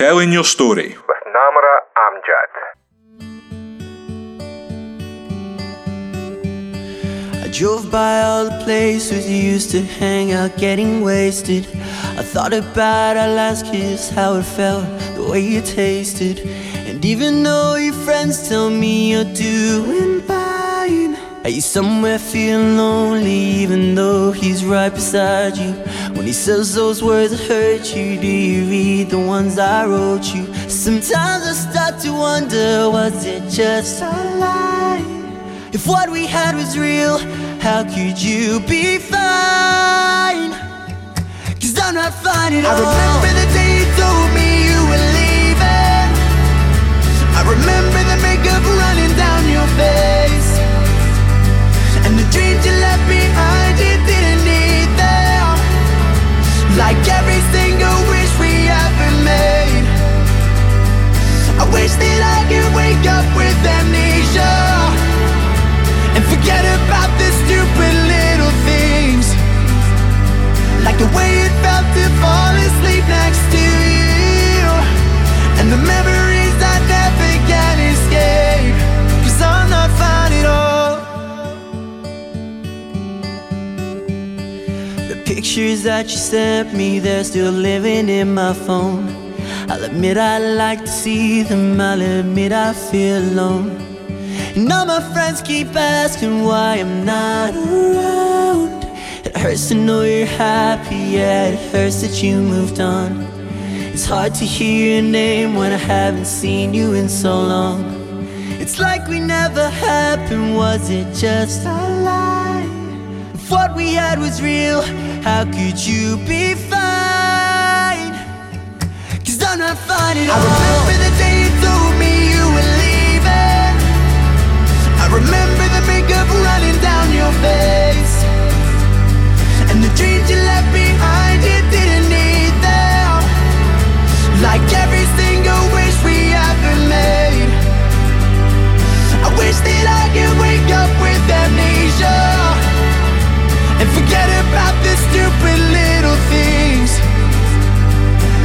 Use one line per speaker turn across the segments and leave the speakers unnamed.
Telling your story.
with Namra Amjad.
I drove by all the places you used to hang out getting wasted. I thought about our last kiss, how it felt, the way you tasted. And even though your friends tell me you're doing fine, are you somewhere feeling lonely even though he's right beside you? When he says those words that hurt you, do you read the ones I wrote you? Sometimes I start to wonder, was it just a lie? If what we had was real, how could you be fine? Cause I'm not fine at all. I remember the day you told me you were leaving. I remember the makeup running down your face. And the dreams you left I wish that I could wake up with amnesia and forget about the stupid little things. Like the way it felt to fall asleep next to you, and the memories I never can escape. Cause I'm not fine at all. The pictures that you sent me, they're still living in my phone. I'll admit I like to see them, I'll admit I feel alone. And all my friends keep asking why I'm not around. It hurts to know you're happy, yeah, it hurts that you moved on. It's hard to hear your name when I haven't seen you in so long. It's like we never happened, was it just a lie? If what we had was real, how could you be fine? I remember the day you told me you were leaving. I remember the makeup running down your face. And the dreams you left behind, you didn't need them. Like every single wish we ever made. I wish that I could wake up with amnesia and forget about the stupid little things.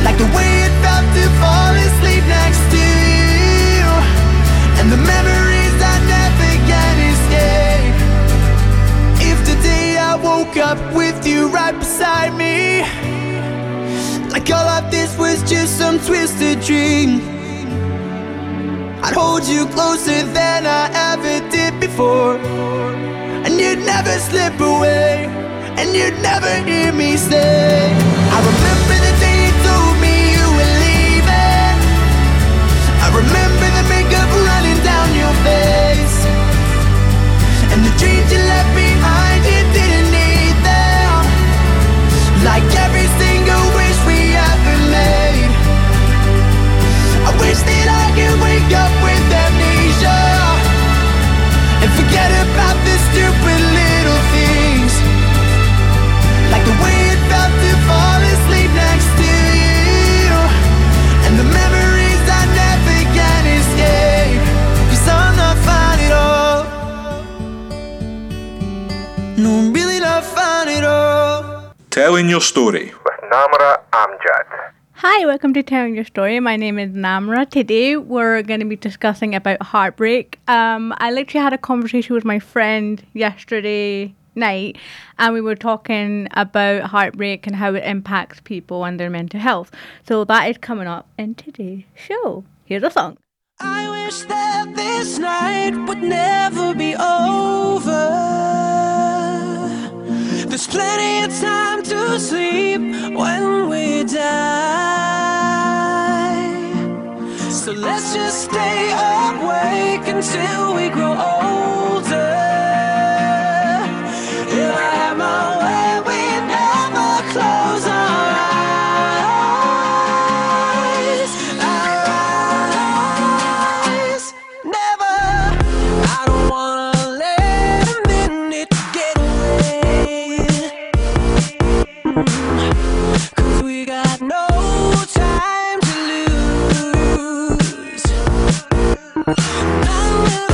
Like the way never can escape. If today I woke up with you right beside me, like all of this was just some twisted dream. I'd hold you closer than I ever did before. And you'd never slip away. And you'd never hear me say, I remember remember the makeup running down your face. And the dreams you left behind,
Telling your story.
With Namra Amjad.
Hi, welcome to Telling Your Story. My name is Namra. Today we're going to be discussing about heartbreak. Um, I literally had a conversation with my friend yesterday night and we were talking about heartbreak and how it impacts people and their mental health. So that is coming up in today's show. Here's a song.
I wish that this night would never be over. There's plenty of time to sleep when we die. So let's just stay awake until we grow older. I
will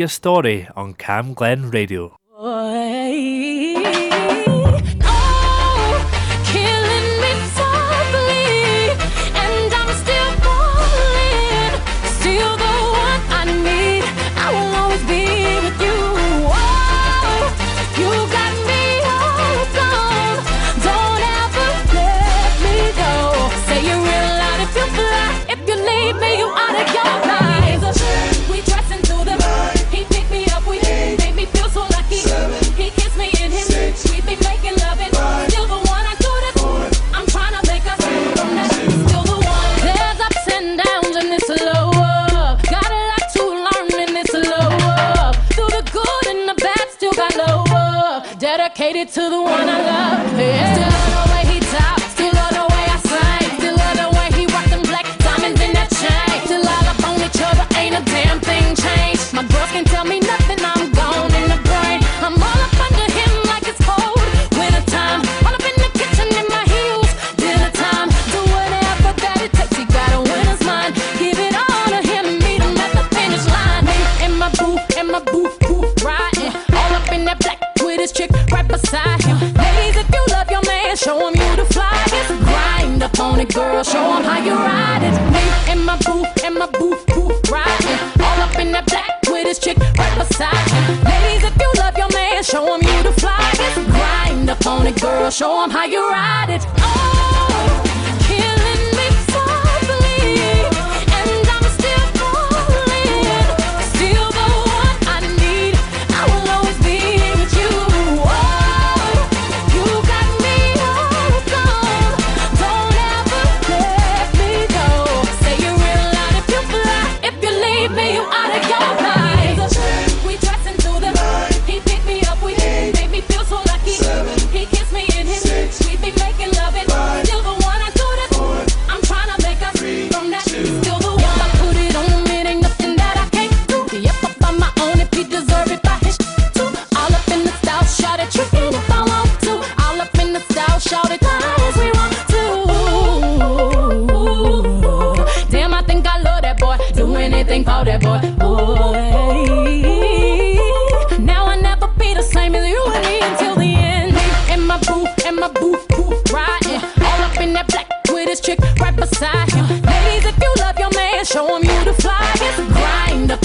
your story on Camglen Radio.
the one I love. Yeah. Show them you the flyest. Grind up on it, girl. Show them how you ride it. Me and my boo and my boo boo riding. All up in that black with his chick right beside him. Ladies, if you love your man, show him you the flyest. Grind up on it, girl. Show him how you ride it. Oh.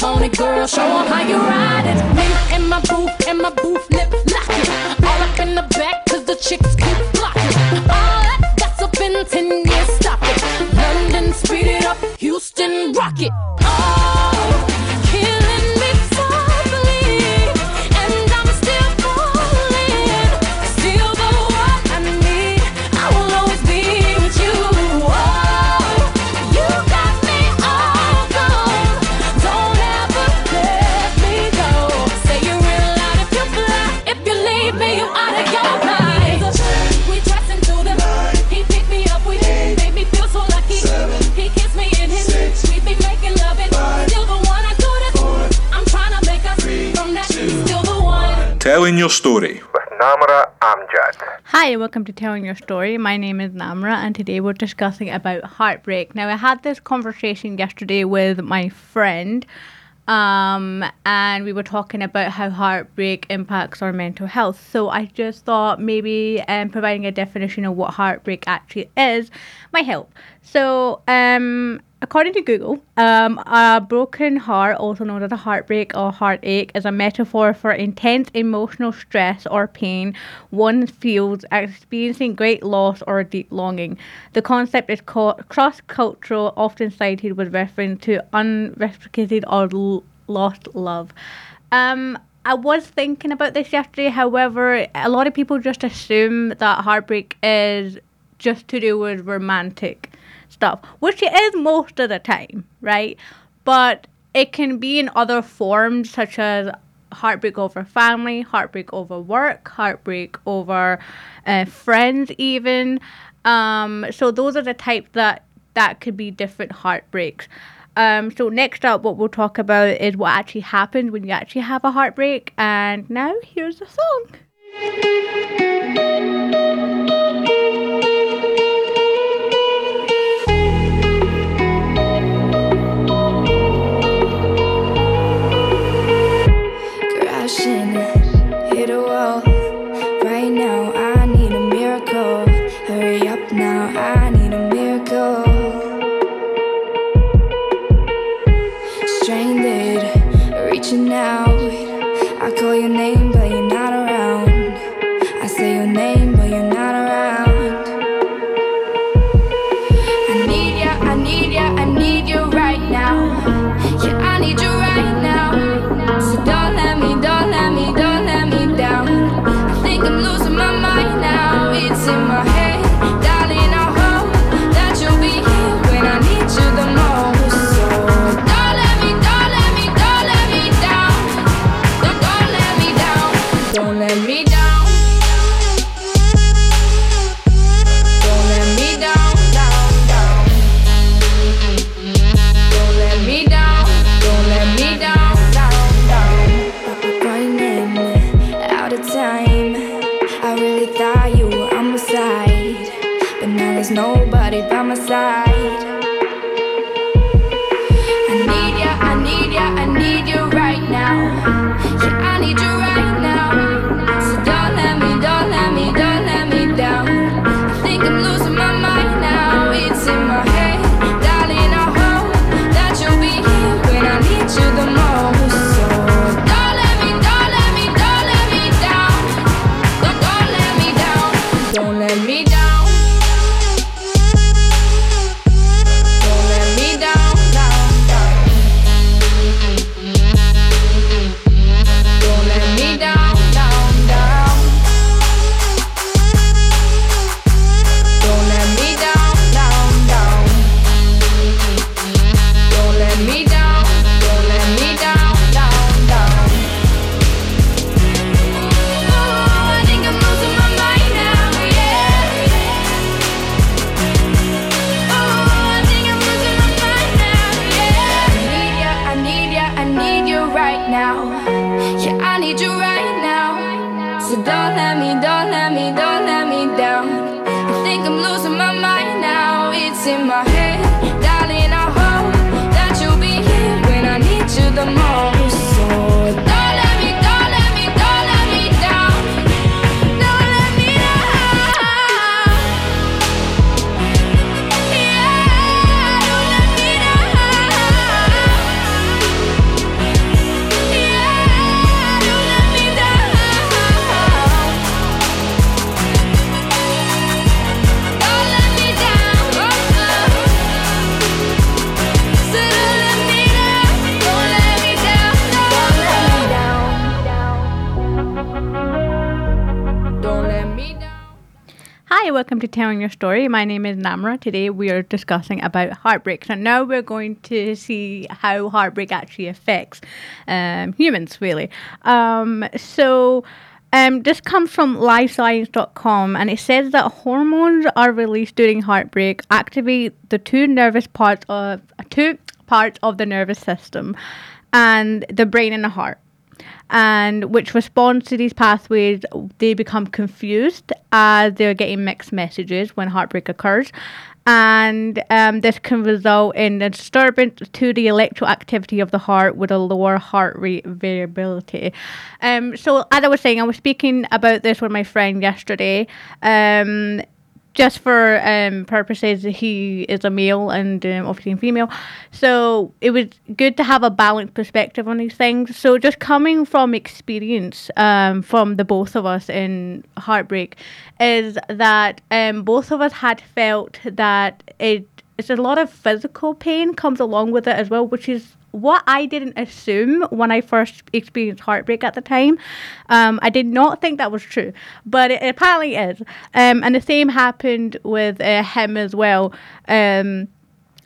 Only girl. Show how you ride it. Me and my boo
Telling your story.
with Namra Amjad.
Hi, welcome to Telling Your Story. My name is Namra, and today we're discussing about heartbreak. Now, I had this conversation yesterday with my friend, um, and we were talking about how heartbreak impacts our mental health. So I just thought maybe um, providing a definition of what heartbreak actually is might help. So, um, according to Google, um, a broken heart, also known as a heartbreak or heartache, is a metaphor for intense emotional stress or pain one feels experiencing great loss or deep longing. The concept is co- cross-cultural, often cited with reference to unreciprocated or l- lost love. Um, I was thinking about this yesterday. However, a lot of people just assume that heartbreak is just to do with romantic stuff, which it is most of the time, right? But it can be in other forms, such as heartbreak over family, heartbreak over work, heartbreak over uh, friends, even. Um, so those are the types that that could be different heartbreaks. Um, so next up, what we'll talk about is what actually happens when you actually have a heartbreak. And now here's the song.
I need Your
Story. My name is Namra. Today we are discussing about heartbreak. So now we're going to see how heartbreak actually affects um, humans, really. Um, so um, this comes from lifescience.com and it says that hormones are released during heartbreak activate the two nervous parts of two parts of the nervous system and the brain and the heart. And which responds to these pathways, they become confused as they're getting mixed messages when heartbreak occurs. And um, this can result in a disturbance to the electrical activity of the heart with a lower heart rate variability. Um, so, as I was saying, I was speaking about this with my friend yesterday. Um, just for um, purposes, he is a male and um, obviously a female. So it was good to have a balanced perspective on these things. So just coming from experience um, from the both of us in heartbreak, is that um, both of us had felt that it it's a lot of physical pain comes along with it as well, which is what I didn't assume when I first experienced heartbreak at the time. Um, I did not think that was true, but it apparently is. Um, and the same happened with uh, him as well. Um,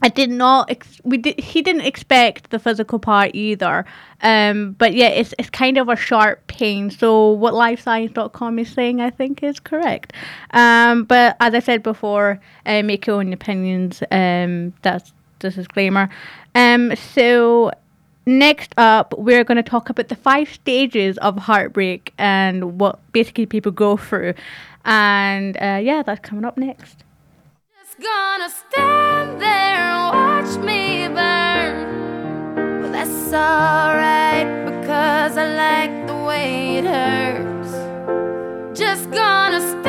I did not. Ex- we did. He didn't expect the physical part either. Um, but yeah, it's it's kind of a sharp pain. So what LifeScience.com is saying, I think, is correct. Um, but as I said before, uh, make your own opinions. Um, that's the disclaimer. Um, so next up, we're going to talk about the five stages of heartbreak and what basically people go through. And uh, yeah, that's coming up next.
Just gonna stand there and watch me burn. Well, that's alright because I like the way it hurts. Just gonna stand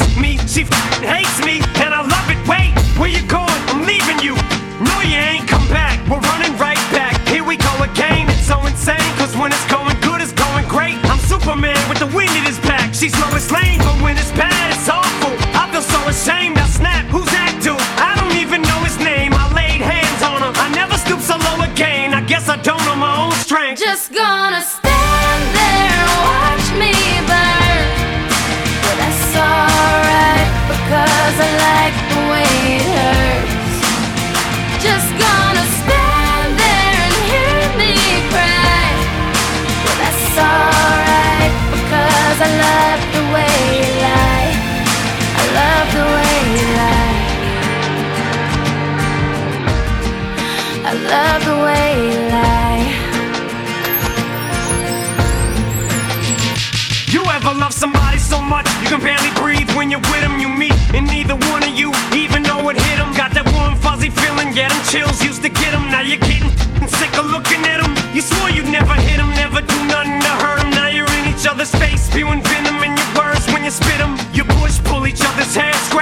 She hates me, and I love it. Wait, where you going? Get them chills, used to get them. Now you're getting sick of looking at them. You swore you'd never hit them, never do nothing to hurt them. Now you're in each other's face, spewing venom in your words when you spit them. You push, pull each other's hair, scratch,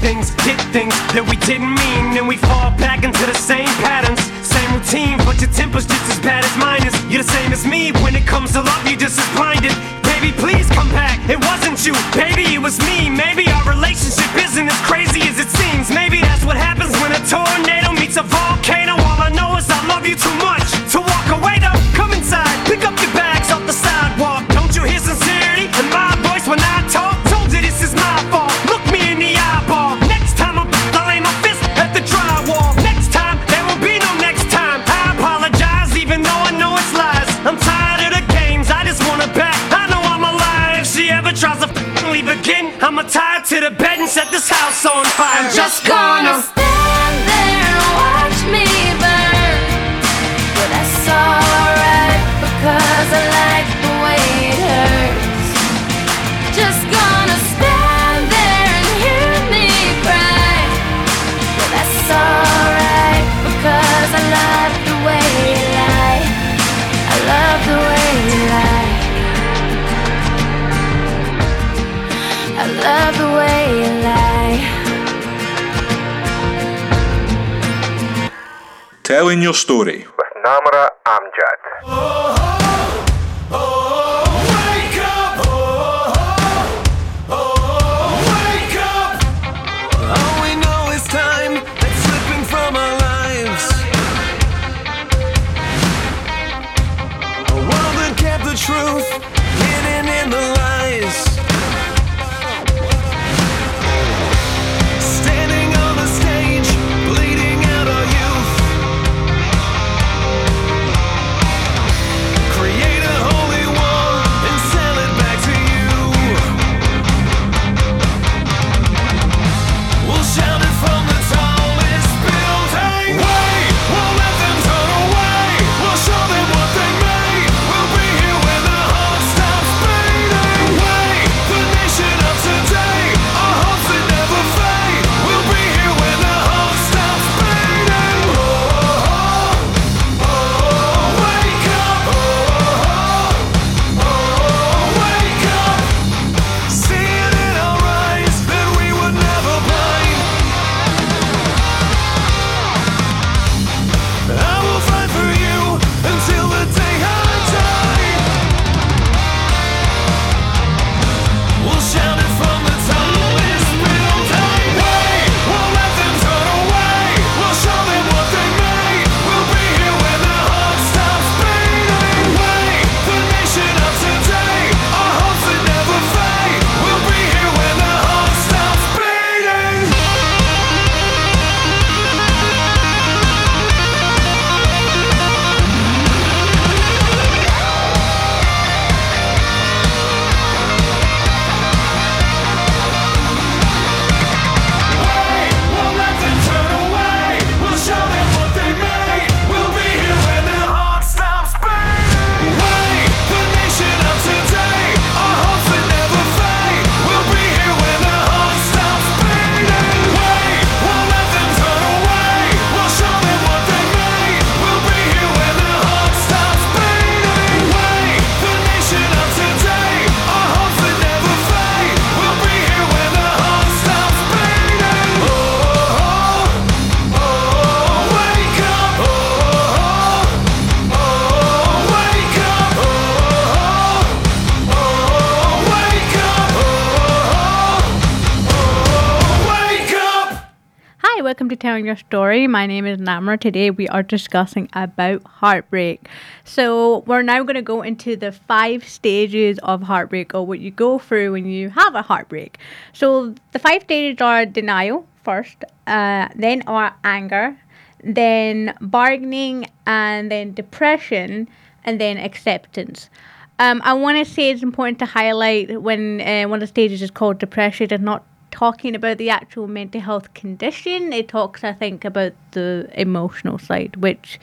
things, did things that we didn't mean, and we fall back into the same patterns, same routine. But your temper's just as bad as mine is. You're the same as me when it comes to love. You're just as blinded. Baby, please come back. It wasn't you, baby, it was me. Maybe our relationship isn't as crazy as it seems. Maybe that's what happens when a tornado meets a volcano. All I know is I love you too much to walk away. Though, come inside, pick up your Again, I'ma tie to the bed and set this house on fire. I'm
just gonna.
Telling your story.
with Namra Amjad.
Oh, wake up! Oh, wake up!
All Telling Your Story. My name is Namra. Today we are discussing about heartbreak. So we're now going to go into the five stages of heartbreak or what you go through when you have a heartbreak. So the five stages are denial first, uh, then are anger, then bargaining, and then depression, and then acceptance. Um, I want to say it's important to highlight when uh, one of the stages is called depression, it's not talking about the actual mental health condition. It talks, I think, about the emotional side, which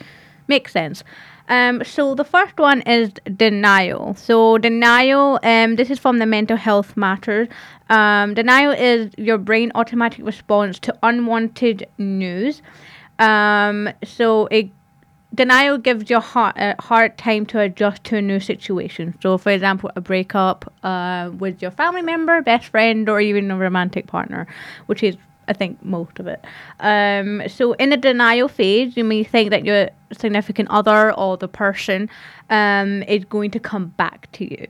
makes sense. Um, so the first one is denial. So denial, um, this is from the Mental Health Matters. Um, denial is your brain automatic response to unwanted news. Um, so it denial gives your heart a hard time to adjust to a new situation. So, for example, a breakup uh, with your family member, best friend, or even a romantic partner, which is, I think, most of it. Um, so, in the denial phase, you may think that your significant other or the person um, is going to come back to you.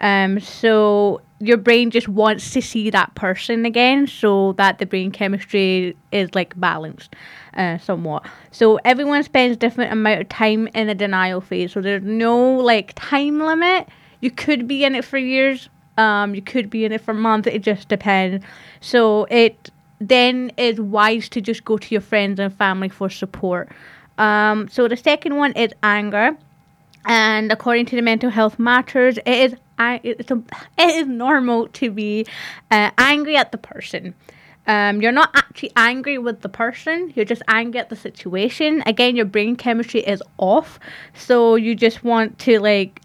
Um, so your brain just wants to see that person again so that the brain chemistry is like balanced uh, somewhat. So everyone spends different amount of time in the denial phase. So there's no like time limit. You could be in it for years. Um, you could be in it for months. It just depends. So it then is wise to just go to your friends and family for support. Um, so the second one is anger. And according to the Mental Health Matters, it is
ang- it's a, it is normal to be uh, angry at the person. Um, you're not actually angry with the person. You're just angry at the situation. Again, your brain chemistry is off, so you just want to like,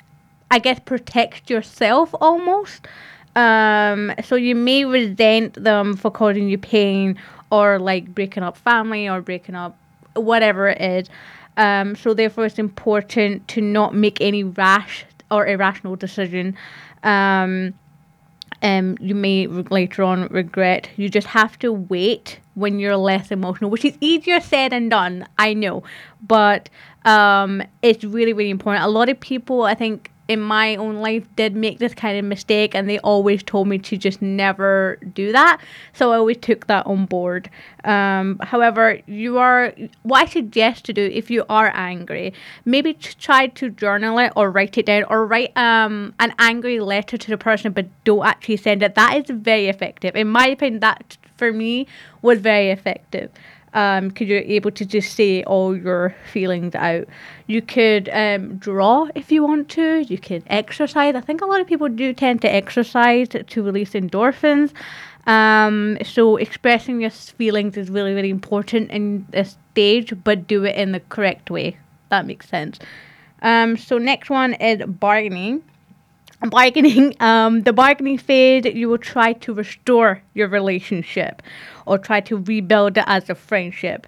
I guess, protect yourself almost. Um, so you may resent them for causing you pain or like breaking up family or breaking up whatever it is. Um, so therefore, it's important to not make any rash or irrational decision. Um, um, you may later on regret. You just have to wait when you're less emotional, which is easier said than done. I know, but um, it's really, really important. A lot of people, I think, in my own life, did make this kind of mistake, and they always told me to just never do that. So I always took that on board. Um, however, you are what I suggest to do if you are angry, maybe try to journal it or write it down, or write um, an angry letter to the person, but don't actually send it. That is very effective. In my opinion, that for me was very effective um, because you're able to just say all your feelings out. You could um, draw if you want to. You can exercise. I think a lot of people do tend to exercise to release endorphins. Um, so expressing your feelings is really, really important in this stage, but do it in the correct way. That makes sense. Um, so next one is bargaining bargaining um the bargaining phase you will try to restore your relationship or try to rebuild it as a friendship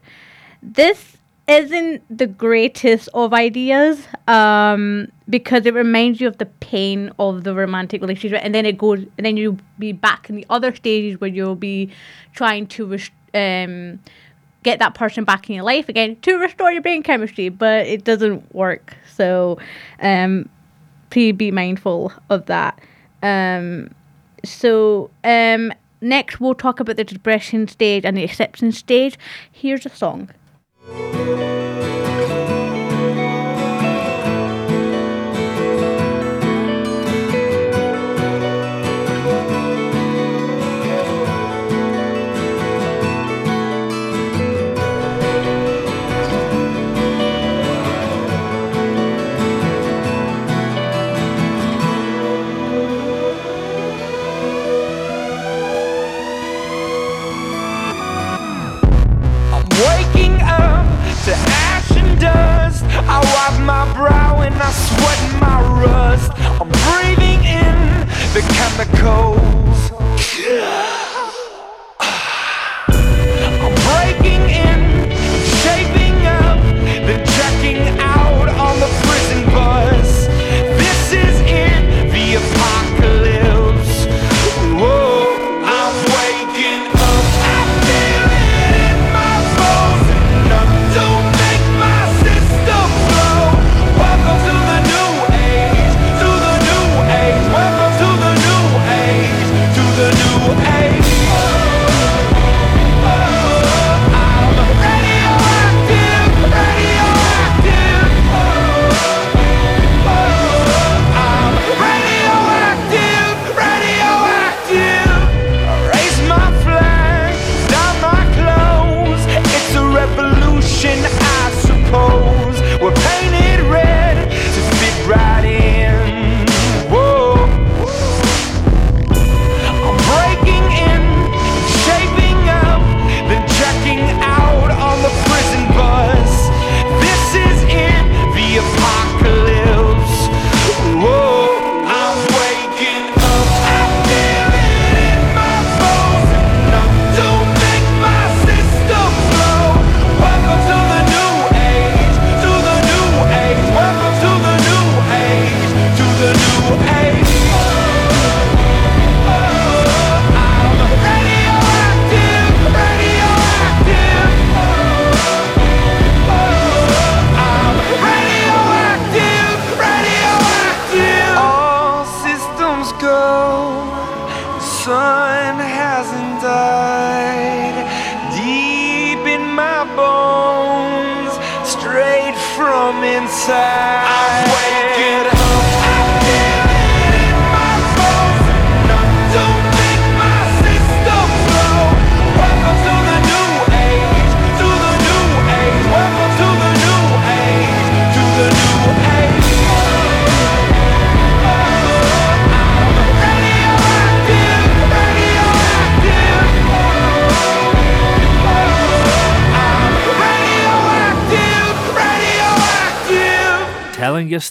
this isn't the greatest of ideas um because it reminds you of the pain of the romantic relationship and then it goes and then you'll be back in the other stages where you'll be trying to um get that person back in your life again to restore your brain chemistry but it doesn't work so um please be mindful of that. Um, so um, next we'll talk about the depression stage and the acceptance stage. Here's a song.
And I sweat my rust. I'm breathing in the chemicals.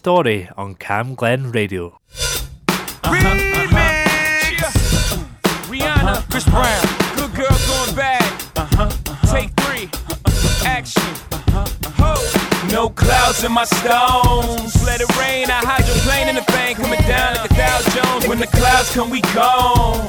Story on Camglen Radio.
Rihanna, Chris Brown, good girl going bad. Take three, action. No clouds in my stones. Let it rain. I hydroplane in the bank, coming down like a Dow Jones. When the clouds come, we gone.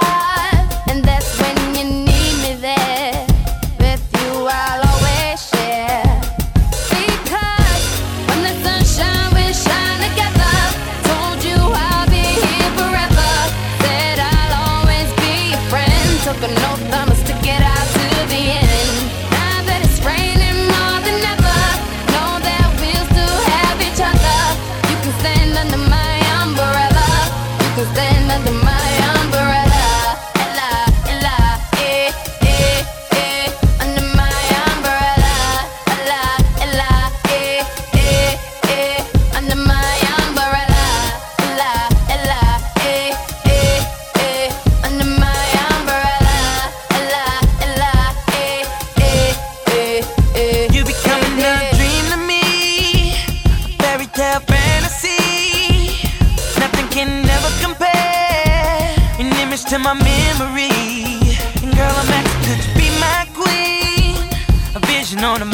On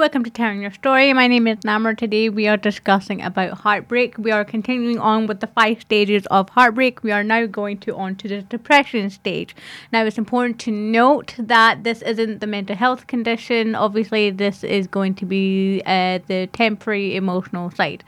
welcome to Telling Your Story. My name is Namra. Today we are discussing about heartbreak. We are continuing on with the five stages of heartbreak. We are now going to on to the depression stage. Now it's important to note that this isn't the mental health condition. Obviously, this is going to be uh, the temporary emotional side.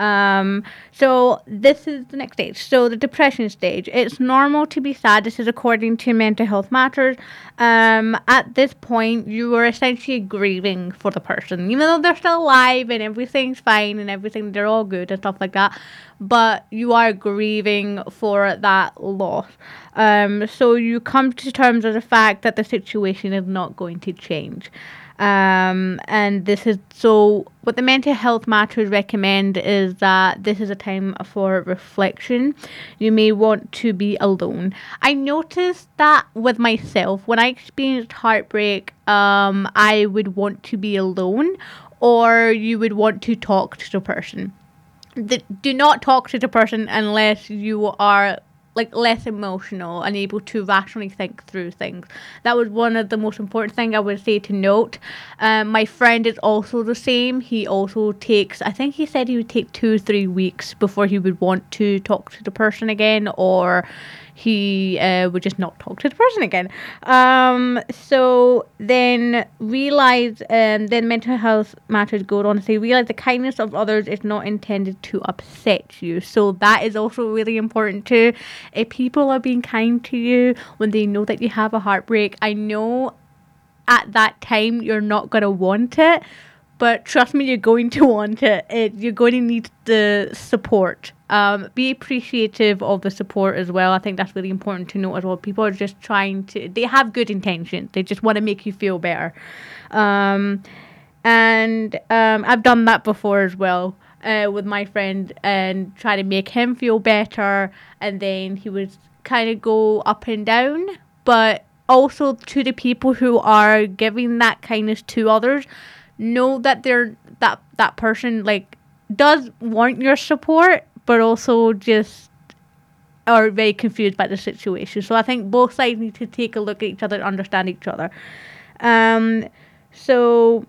Um, so this is the next stage. So the depression stage. It's normal to be sad. This is according to Mental Health Matters. Um, at this point, you are essentially grieving for the person, even though they're still alive and everything's fine and everything, they're all good and stuff like that. But you are grieving for that loss. Um, so you come to terms with the fact that the situation is not going to change. Um, and this is so what the mental health matters recommend is that this is a time for reflection. You may want to be alone. I noticed that with myself when I experienced heartbreak, um, I would want to be alone or you would want to talk to the person. The, do not talk to the person unless you are like less emotional and able to rationally think through things. That was one of the most important things I would say to note. Um, my friend is also the same. He also takes, I think he said he would take two or three weeks before he would want to talk to the person again, or he uh, would just not talk to the person again. Um, so then realize, um, then mental health matters go on to say, realize the kindness of others is not intended to upset you. So that is also really important too. If people are being kind to you when they know that you have a heartbreak, I know at that time you're not going to want it but trust me you're going to want it, you're going to need the support. Um, be appreciative of the support as well. I think that's really important to note as well. People are just trying to they have good intentions. They just want to make you feel better. Um, and um, i've done that before as well uh, with my friend and try to make him feel better. And then he would kind of go up and down. But also to the people who are giving that kindness to others know that they're that that person like does want your support but also just are very confused by the situation so i think both sides need to take a look at each other and understand each other um so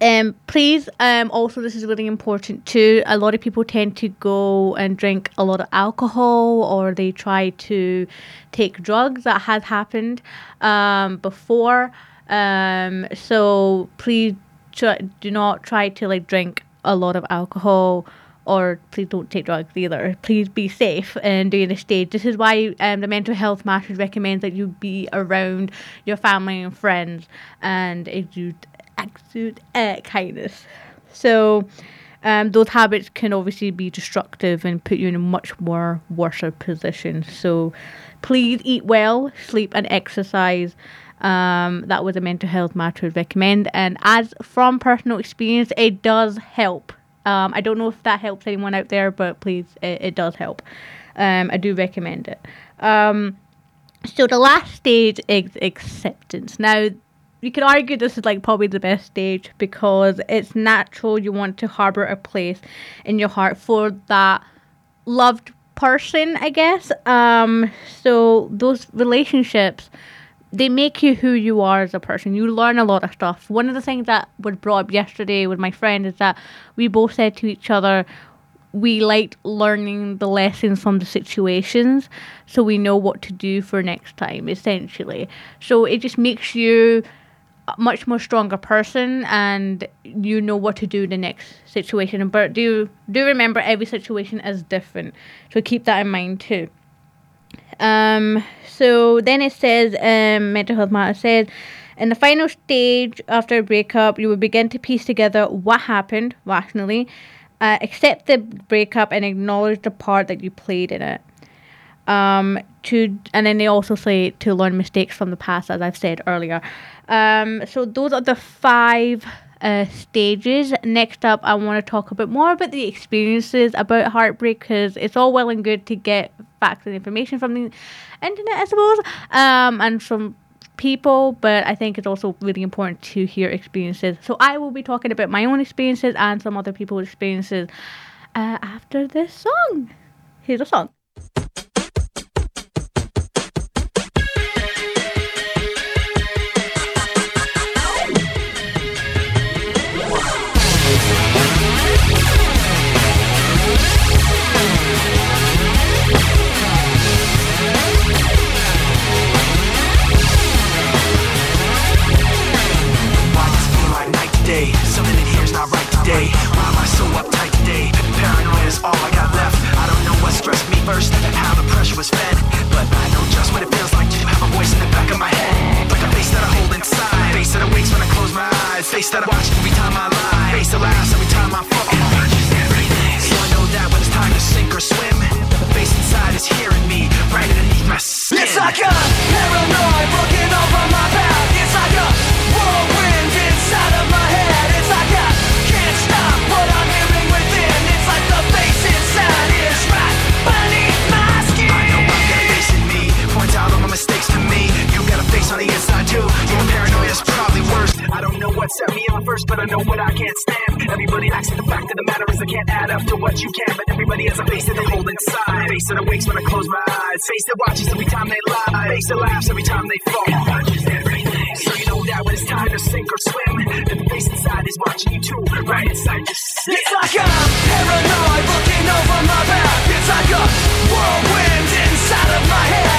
um, please, um, also this is really important too. A lot of people tend to go and drink a lot of alcohol, or they try to take drugs. That has happened um, before. Um, so please try, do not try to like drink a lot of alcohol, or please don't take drugs either. Please be safe and during the stage. This is why um, the mental health matters recommends that you be around your family and friends and exude exude uh, kindness. So um, those habits can obviously be destructive and put you in a much more worse position. So please eat well, sleep and exercise. Um, that was a mental health matters recommend. And as from personal experience, it does help. Um, I don't know if that helps anyone out there, but please, it, it does help. Um, I do recommend it. Um, so the last stage is acceptance. Now, you could argue this is like probably the best stage because it's natural you want to harbor a place in your heart for that loved person, I guess. Um, so those relationships they make you who you are as a person. You learn a lot of stuff. One of the things that was brought up yesterday with my friend is that we both said to each other we liked learning the lessons from the situations so we know what to do for next time essentially. So it just makes you a much more stronger person and you know what to do in the next situation. But do do remember every situation is different. So keep that in mind too. Um, so then it says, um, mental health matters says, in the final stage after a breakup, you will begin to piece together what happened rationally, uh, accept the breakup, and acknowledge the part that you played in it. Um, to and then they also say to learn mistakes from the past, as I've said earlier. Um, so those are the five uh, stages. Next up, I want to talk a bit more about the experiences about heartbreak because it's all well and good to get facts and information from the internet, I suppose, um, and from people, but I think it's also really important to hear experiences. So I will be talking about my own experiences and some other people's experiences uh, after this song. Here's a song.
First, how the pressure was fed. But I know just what it feels like to have a voice in the back of my head. Like a face that I hold inside. Face that awakes when I close my eyes. Face that I watch every time I lie. Face that laughs every time I fall. Is
I can't add up to what you can, but everybody has a face that they hold inside. Face that awakes when I close my eyes. Face that watches every time they lie. Face that laughs every time they fall. Watches everything. So you know that when it's time to sink or swim, that the face inside is watching you too. Right inside your skin. It's like I'm paranoid looking over my back. It's like a whirlwind inside of my head.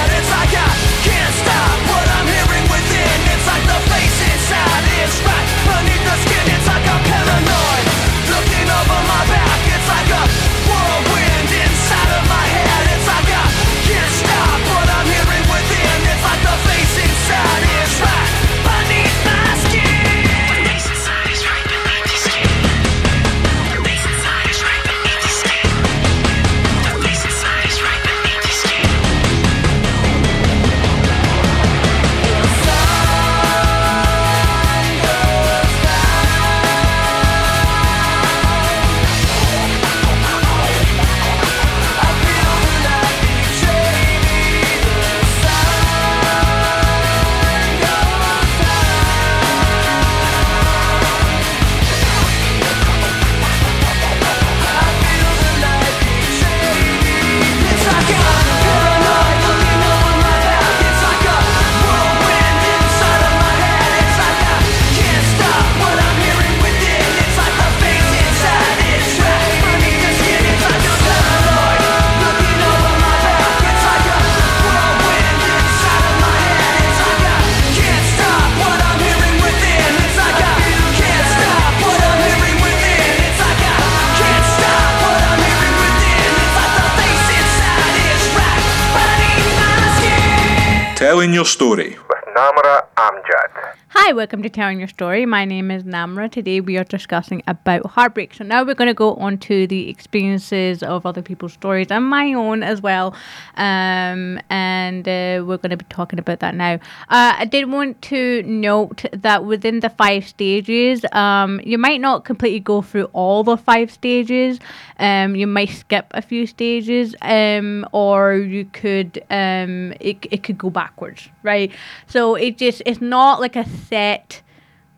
Telling your story.
With Namra Amjad.
Hi, welcome to Telling Your Story. My name is Namra. Today we are discussing about heartbreak. So now we're going to go on to the experiences of other people's stories and my own as well. Um, and uh, we're going to be talking about that now. Uh, I did want to note that within the five stages, um, you might not completely go through all the five stages. Um, you might skip a few stages, um, or you could um, it, it could go backwards, right? So it just it's not like a set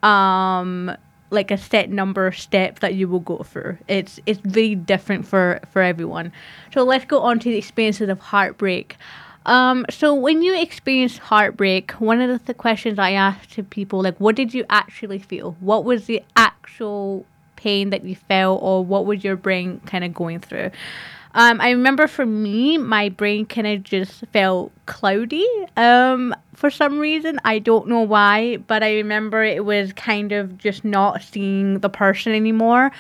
um like a set number of steps that you will go through. It's it's very different for for everyone. So let's go on to the experiences of heartbreak. Um, so when you experience heartbreak, one of the th- questions I ask to people like, what did you actually feel? What was the actual pain that you felt, or what was your brain kind of going through? Um, I remember for me, my brain kind of just felt cloudy. Um, for some reason, I don't know why, but I remember it was kind of just not seeing the person anymore.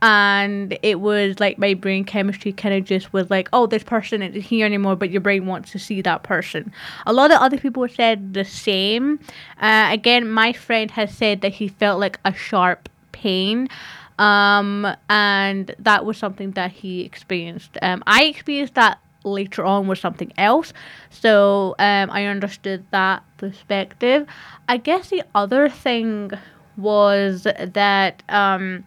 And it was like my brain chemistry kind of just was like, oh, this person isn't here anymore, but your brain wants to see that person. A lot of other people said the same. Uh, again, my friend has said that he felt like a sharp pain um, and that was something that he experienced. Um, I experienced that later on with something else, so um, I understood that perspective. I guess the other thing was that um,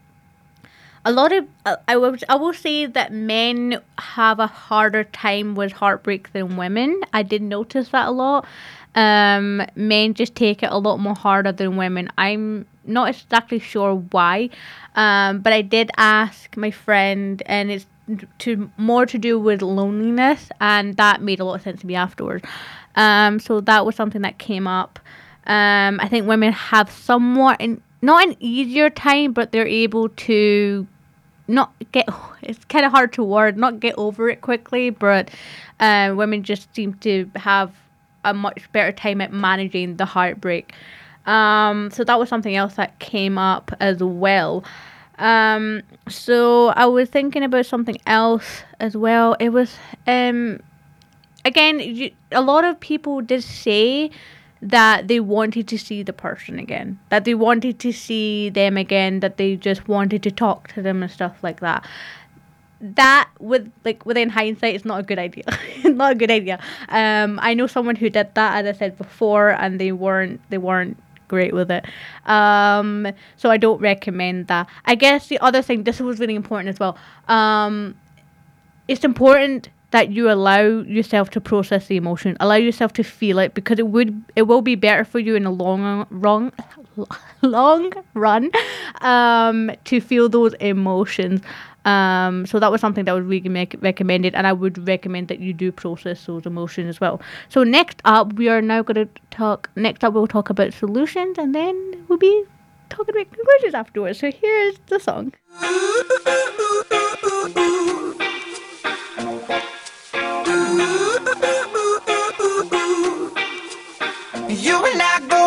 a lot of uh, I will I will say that men have a harder time with heartbreak than women. I did notice that a lot. Um, men just take it a lot more harder than women. I'm not exactly sure why, um, but I did ask my friend, and it's to more to do with loneliness, and that made a lot of sense to me afterwards. Um, so that was something that came up. Um, I think women have somewhat in, not an easier time, but they're able to not get. It's kind of hard to word. Not get over it quickly, but uh, women just seem to have a much better time at managing the heartbreak. Um, so that was something else that came up as well. Um, so I was thinking about something else as well. It was um, again, you, a lot of people did say that they wanted to see the person again, that they wanted to see them again, that they just wanted to talk to them and stuff like that that with like within hindsight is not a good idea. Not a good idea. Um i know someone who did that as i said before and they weren't they weren't great with it. Um so i don't recommend that. I guess the other thing this was really important as well um it's important that you allow yourself to process the emotion. Allow yourself to feel it because it would it will be better for you in the long run long run um to feel those emotions. Um, so that was something that would really make recommended, and I would recommend that you do process those emotions as well. So next up, we are now going to talk. Next up, we'll talk about solutions, and then we'll be talking about conclusions afterwards. So here is the song.
You and I go.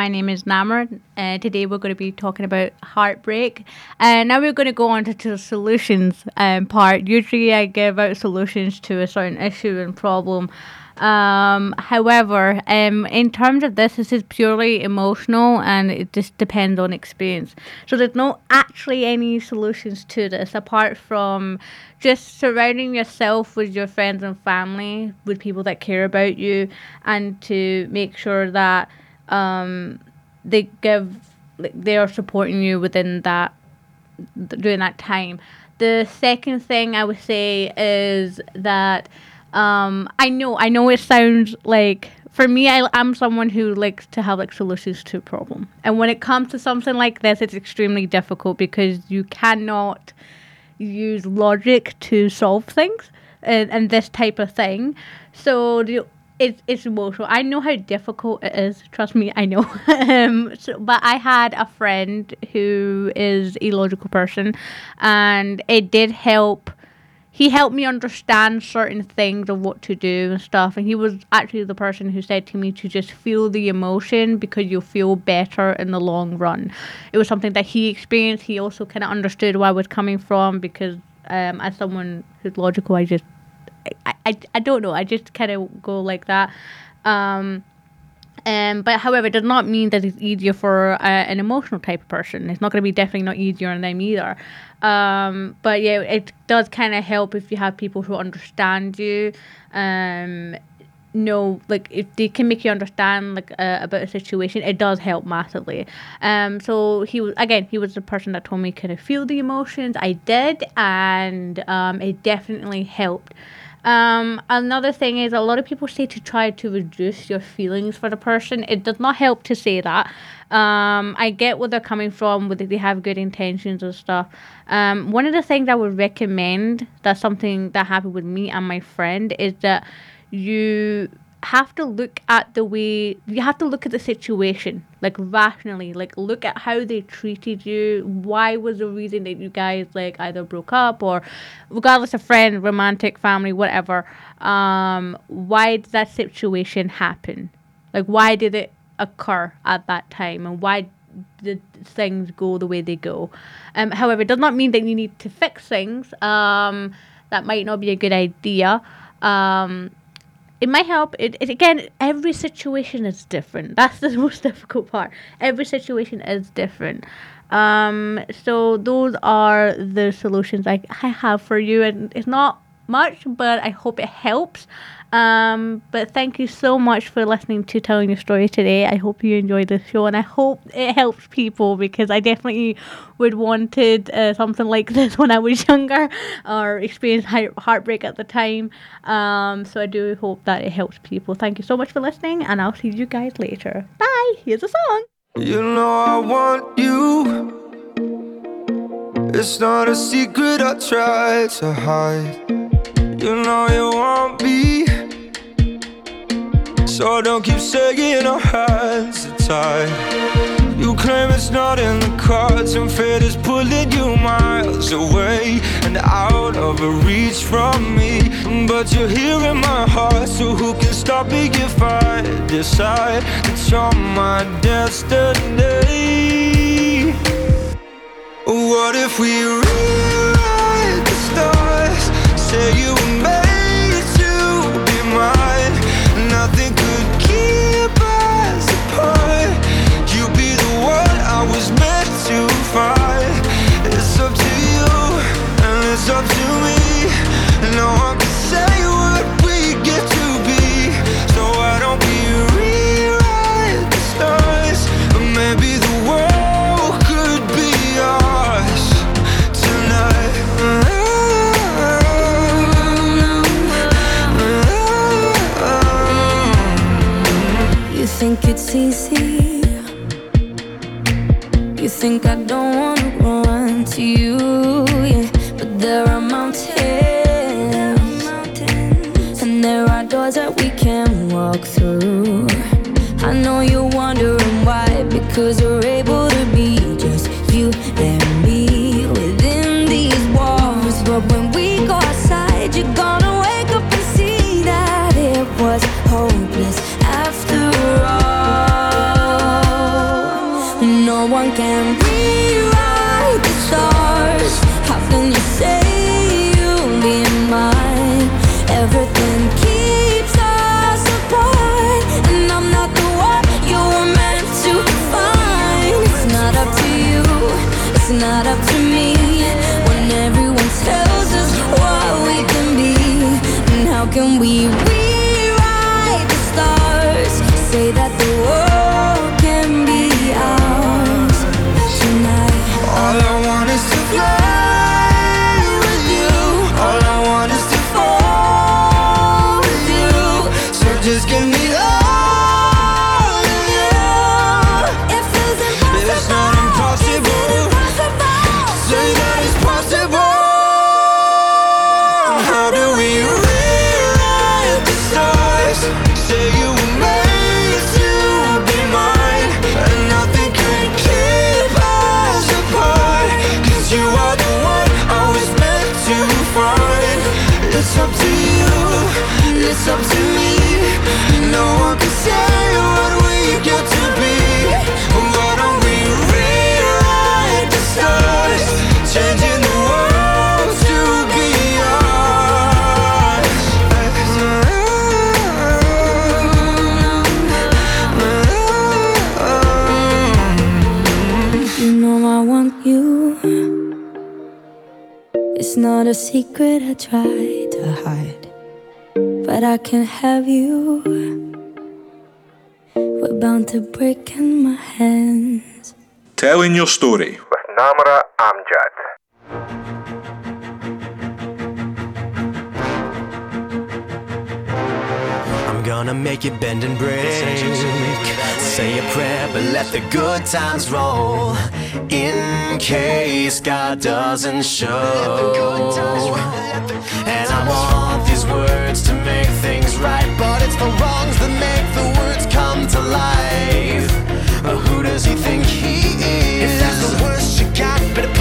My
name is Namra. Uh, today we're going to be talking about heartbreak. And uh, now we're going to go on to, to the solutions um, part. Usually I give out solutions to a certain issue and problem. Um, however, um, in terms of this, this is purely emotional and it just depends on experience. So there's no actually any solutions to this apart from just surrounding yourself with your friends and family, with people that care about you, and to make sure that um, they give like, they are supporting you within that during that time. The second thing I would say is that um, I know I know it sounds like for me I am someone who likes to have like solutions to a problem, and when it comes to something like this, it's extremely difficult because you cannot use logic to solve things and, and this type of thing. So the it's it's emotional. I know how difficult it is. Trust me, I know. um, so, but I had a friend who is a logical person, and it did help. He helped me understand certain things of what to do and stuff. And he was actually the person who said to me to just feel the emotion because you'll feel better in the long run. It was something that he experienced. He also kind of understood where I was coming from because, um, as someone who's logical, I just I, I, I don't know. I just kind of go like that. Um, um, but however, it does not mean that it's easier for uh, an emotional type of person. It's not going to be definitely not easier on them either. Um, but yeah, it does kind of help if you have people who understand you. Um, know like if they can make you understand like uh, about a situation it does help massively um so he was again he was the person that told me kind of feel the emotions i did and um it definitely helped um, another thing is a lot of people say to try to reduce your feelings for the person. It does not help to say that. Um, I get where they're coming from, whether they have good intentions and stuff. Um, one of the things I would recommend that's something that happened with me and my friend is that you have to look at the way you have to look at the situation like rationally like look at how they treated you why was the reason that you guys like either broke up or regardless of friend romantic family whatever um why did that situation happen? Like why did it occur at that time and why did things go the way they go? Um however it does not mean that you need to fix things. Um that might not be a good idea. Um it might help. It, it again, every situation is different. That's the most difficult part. Every situation is different. Um, so those are the solutions I, I have for you, and it's not much, but I hope it helps. Um, but thank you so much for listening to telling your story today. I hope you enjoyed the show, and I hope it helps people because I definitely would wanted uh, something like this when I was younger or experienced heart- heartbreak at the time. Um, so I do hope that it helps people. Thank you so much for listening, and I'll see you guys later. Bye. Here's a song.
You know I want you. It's not a secret I try to hide. You know you want me. So don't keep saying our hands are tied. You claim it's not in the cards, and fate is pulling you miles away and out of reach from me. But you're here in my heart, so who can stop me if I decide that you're my destiny?
just give me secret I try to hide, but I can't have you. We're bound to break in my hands.
Telling your story.
with Namra Amjad.
Gonna make it bend and break. Say a prayer, but let the good times roll. In case God doesn't show. And I want these words to make things right, but it's the wrongs that make the words come to life. But who does he think he is? If that's the worst you got, better